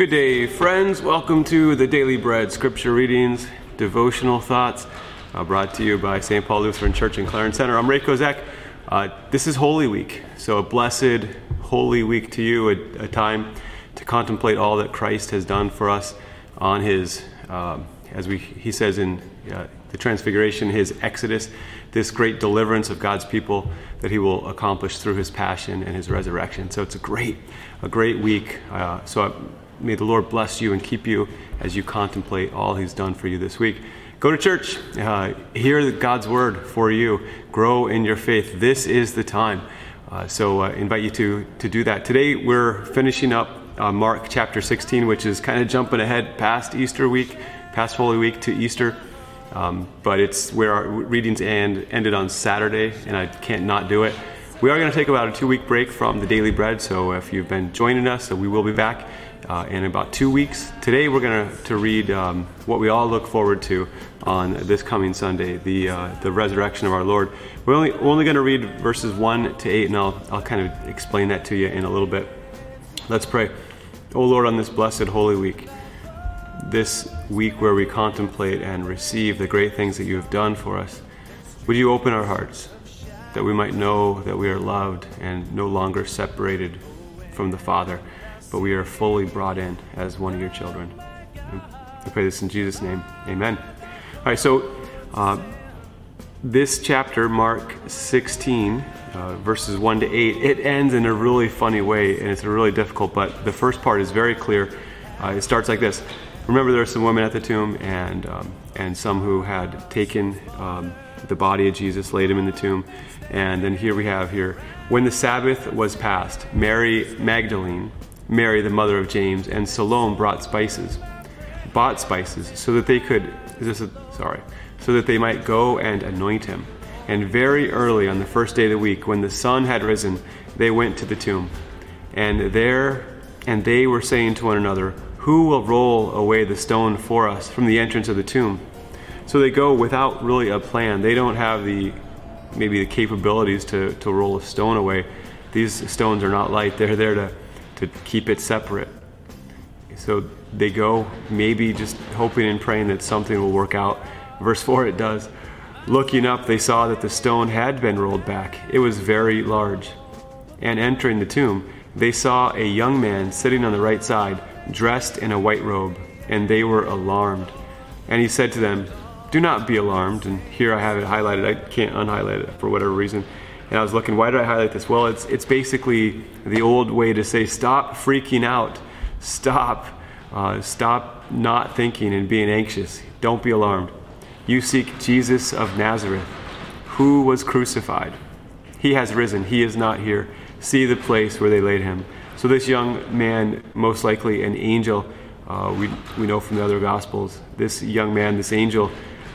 Good day, friends. Welcome to the Daily Bread Scripture Readings, Devotional Thoughts, uh, brought to you by St. Paul Lutheran Church in Clarence Center. I'm Ray Kozak. Uh, this is Holy Week, so a blessed Holy Week to you, a, a time to contemplate all that Christ has done for us on His, um, as we, He says in uh, the Transfiguration, His Exodus, this great deliverance of God's people that He will accomplish through His passion and His resurrection. So it's a great, a great week. Uh, so I, May the Lord bless you and keep you as you contemplate all He's done for you this week. Go to church, uh, hear God's word for you, grow in your faith. This is the time. Uh, so, uh, invite you to, to do that. Today, we're finishing up uh, Mark chapter 16, which is kind of jumping ahead past Easter week, past Holy Week to Easter. Um, but it's where our readings end, ended on Saturday, and I can't not do it. We are going to take about a two week break from the daily bread, so if you've been joining us, so we will be back uh, in about two weeks. Today we're going to read um, what we all look forward to on this coming Sunday, the, uh, the resurrection of our Lord. We're only, only going to read verses 1 to 8, and I'll, I'll kind of explain that to you in a little bit. Let's pray. Oh Lord, on this blessed Holy Week, this week where we contemplate and receive the great things that you have done for us, would you open our hearts that we might know that we are loved and no longer separated from the Father? But we are fully brought in as one of your children. I pray this in Jesus' name. Amen. All right, so uh, this chapter, Mark 16, uh, verses 1 to 8, it ends in a really funny way, and it's really difficult, but the first part is very clear. Uh, it starts like this Remember, there are some women at the tomb, and, um, and some who had taken um, the body of Jesus, laid him in the tomb. And then here we have here, when the Sabbath was passed, Mary Magdalene, Mary, the mother of James, and Salome brought spices, bought spices, so that they could, is this a, sorry, so that they might go and anoint him. And very early on the first day of the week, when the sun had risen, they went to the tomb. And there, and they were saying to one another, Who will roll away the stone for us from the entrance of the tomb? So they go without really a plan. They don't have the maybe the capabilities to, to roll a stone away. These stones are not light. They're there to to keep it separate. So they go, maybe just hoping and praying that something will work out. Verse 4 it does. Looking up, they saw that the stone had been rolled back. It was very large. And entering the tomb, they saw a young man sitting on the right side, dressed in a white robe, and they were alarmed. And he said to them, Do not be alarmed. And here I have it highlighted. I can't unhighlight it for whatever reason and I was looking, why did I highlight this? Well, it's, it's basically the old way to say, stop freaking out. Stop. Uh, stop not thinking and being anxious. Don't be alarmed. You seek Jesus of Nazareth, who was crucified. He has risen. He is not here. See the place where they laid him. So, this young man, most likely an angel, uh, we, we know from the other Gospels, this young man, this angel,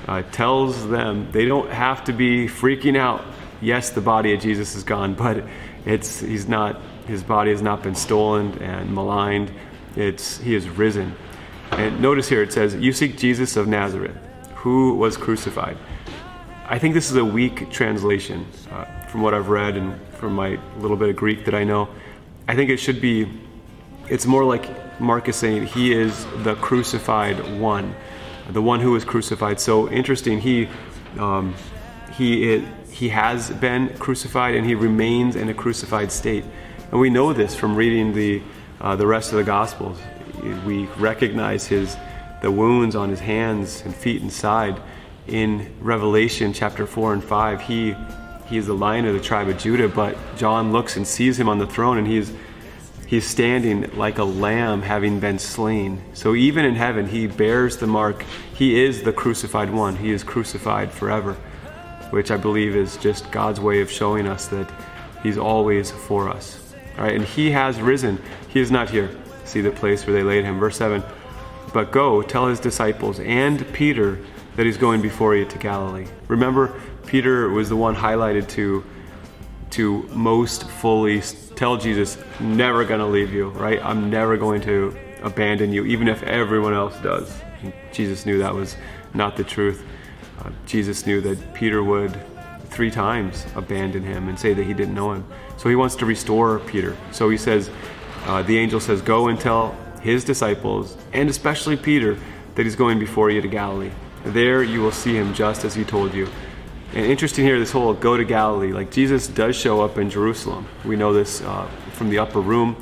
uh, tells them they don't have to be freaking out yes, the body of Jesus is gone, but it's he's not his body has not been stolen and maligned. It's he is risen. And notice here it says, "You seek Jesus of Nazareth, who was crucified." I think this is a weak translation uh, from what I've read and from my little bit of Greek that I know. I think it should be. It's more like Mark is saying he is the crucified one, the one who was crucified. So interesting. He um, he he has been crucified and he remains in a crucified state. And we know this from reading the, uh, the rest of the Gospels. We recognize his, the wounds on his hands and feet and side. In Revelation chapter 4 and 5, he, he is the lion of the tribe of Judah, but John looks and sees him on the throne and he's, he's standing like a lamb having been slain. So even in heaven, he bears the mark. He is the crucified one, he is crucified forever which I believe is just God's way of showing us that He's always for us. All right, and He has risen. He is not here. See the place where they laid Him. Verse 7 But go, tell His disciples and Peter that He's going before you to Galilee. Remember, Peter was the one highlighted to to most fully tell Jesus, never to leave you, right? I'm never going to abandon you, even if everyone else does. And Jesus knew that was not the truth. Uh, Jesus knew that Peter would three times abandon him and say that he didn't know him. So he wants to restore Peter. So he says, uh, the angel says, Go and tell his disciples, and especially Peter, that he's going before you to Galilee. There you will see him just as he told you. And interesting here, this whole go to Galilee, like Jesus does show up in Jerusalem. We know this uh, from the upper room.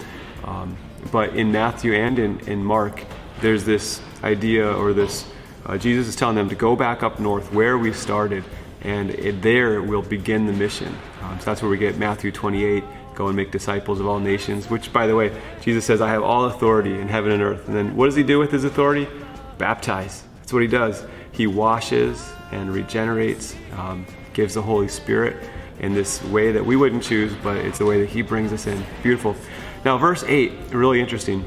Um, but in Matthew and in, in Mark, there's this idea or this uh, Jesus is telling them to go back up north where we started, and it, there we'll begin the mission. Um, so that's where we get Matthew 28 go and make disciples of all nations, which, by the way, Jesus says, I have all authority in heaven and earth. And then what does he do with his authority? Baptize. That's what he does. He washes and regenerates, um, gives the Holy Spirit in this way that we wouldn't choose, but it's the way that he brings us in. Beautiful. Now, verse 8, really interesting.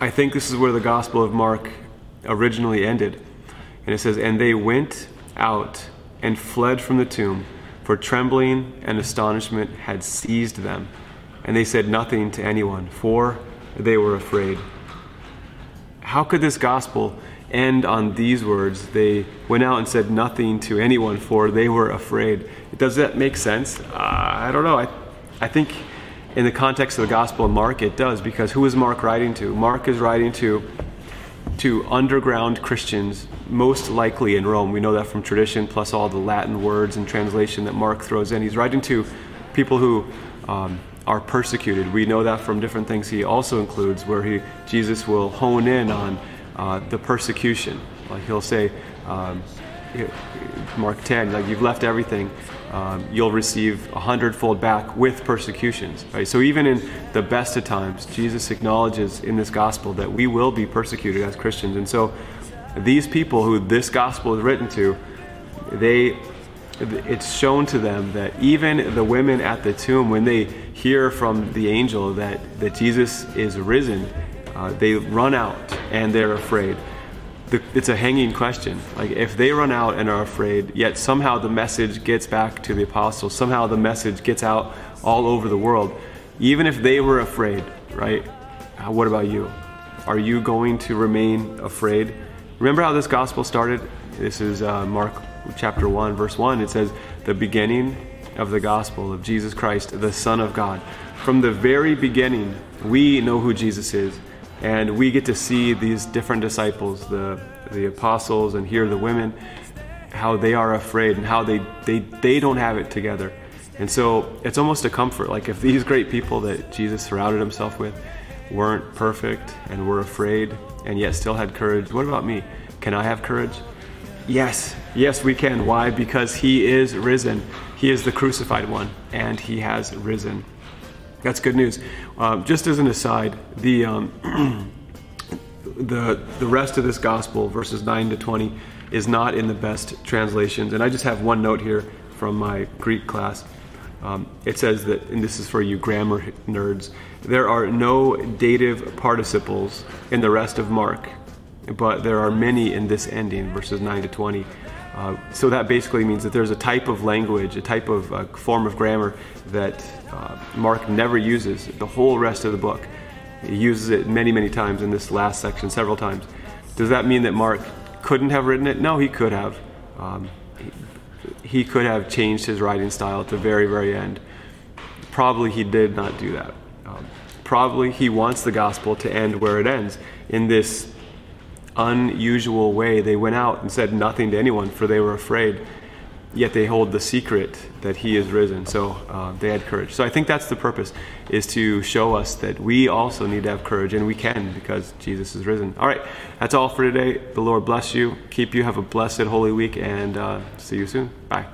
I think this is where the Gospel of Mark originally ended. And it says, And they went out and fled from the tomb, for trembling and astonishment had seized them. And they said nothing to anyone, for they were afraid. How could this gospel end on these words? They went out and said nothing to anyone, for they were afraid. Does that make sense? Uh, I don't know. I, I think in the context of the gospel of Mark, it does, because who is Mark writing to? Mark is writing to to underground Christians, most likely in Rome. We know that from tradition, plus all the Latin words and translation that Mark throws in. He's writing to people who um, are persecuted. We know that from different things he also includes, where he Jesus will hone in on uh, the persecution. Like he'll say, um, Mark 10, like you've left everything, um, you'll receive a hundredfold back with persecutions. Right? So even in the best of times, Jesus acknowledges in this gospel that we will be persecuted as Christians. And so these people who this gospel is written to, they it's shown to them that even the women at the tomb, when they hear from the angel that, that Jesus is risen, uh, they run out and they're afraid the, it's a hanging question. Like if they run out and are afraid, yet somehow the message gets back to the apostles, somehow the message gets out all over the world, even if they were afraid, right? What about you? Are you going to remain afraid? Remember how this gospel started? This is uh, Mark chapter 1, verse 1. It says, The beginning of the gospel of Jesus Christ, the Son of God. From the very beginning, we know who Jesus is. And we get to see these different disciples, the, the apostles, and hear the women, how they are afraid and how they, they, they don't have it together. And so it's almost a comfort. Like if these great people that Jesus surrounded himself with weren't perfect and were afraid and yet still had courage, what about me? Can I have courage? Yes, yes, we can. Why? Because he is risen. He is the crucified one, and he has risen. That's good news. Um, just as an aside, the um, the the rest of this gospel, verses nine to twenty, is not in the best translations. And I just have one note here from my Greek class. Um, it says that, and this is for you grammar nerds, there are no dative participles in the rest of Mark, but there are many in this ending, verses 9 to 20. Uh, so that basically means that there's a type of language, a type of uh, form of grammar that uh, Mark never uses the whole rest of the book. He uses it many, many times in this last section, several times. Does that mean that Mark couldn't have written it? No, he could have. Um, he, he could have changed his writing style at the very, very end. Probably he did not do that. Um, probably he wants the gospel to end where it ends in this unusual way. They went out and said nothing to anyone, for they were afraid. Yet they hold the secret that he is risen. So uh, they had courage. So I think that's the purpose, is to show us that we also need to have courage, and we can because Jesus is risen. All right, that's all for today. The Lord bless you, keep you, have a blessed Holy Week, and uh, see you soon. Bye.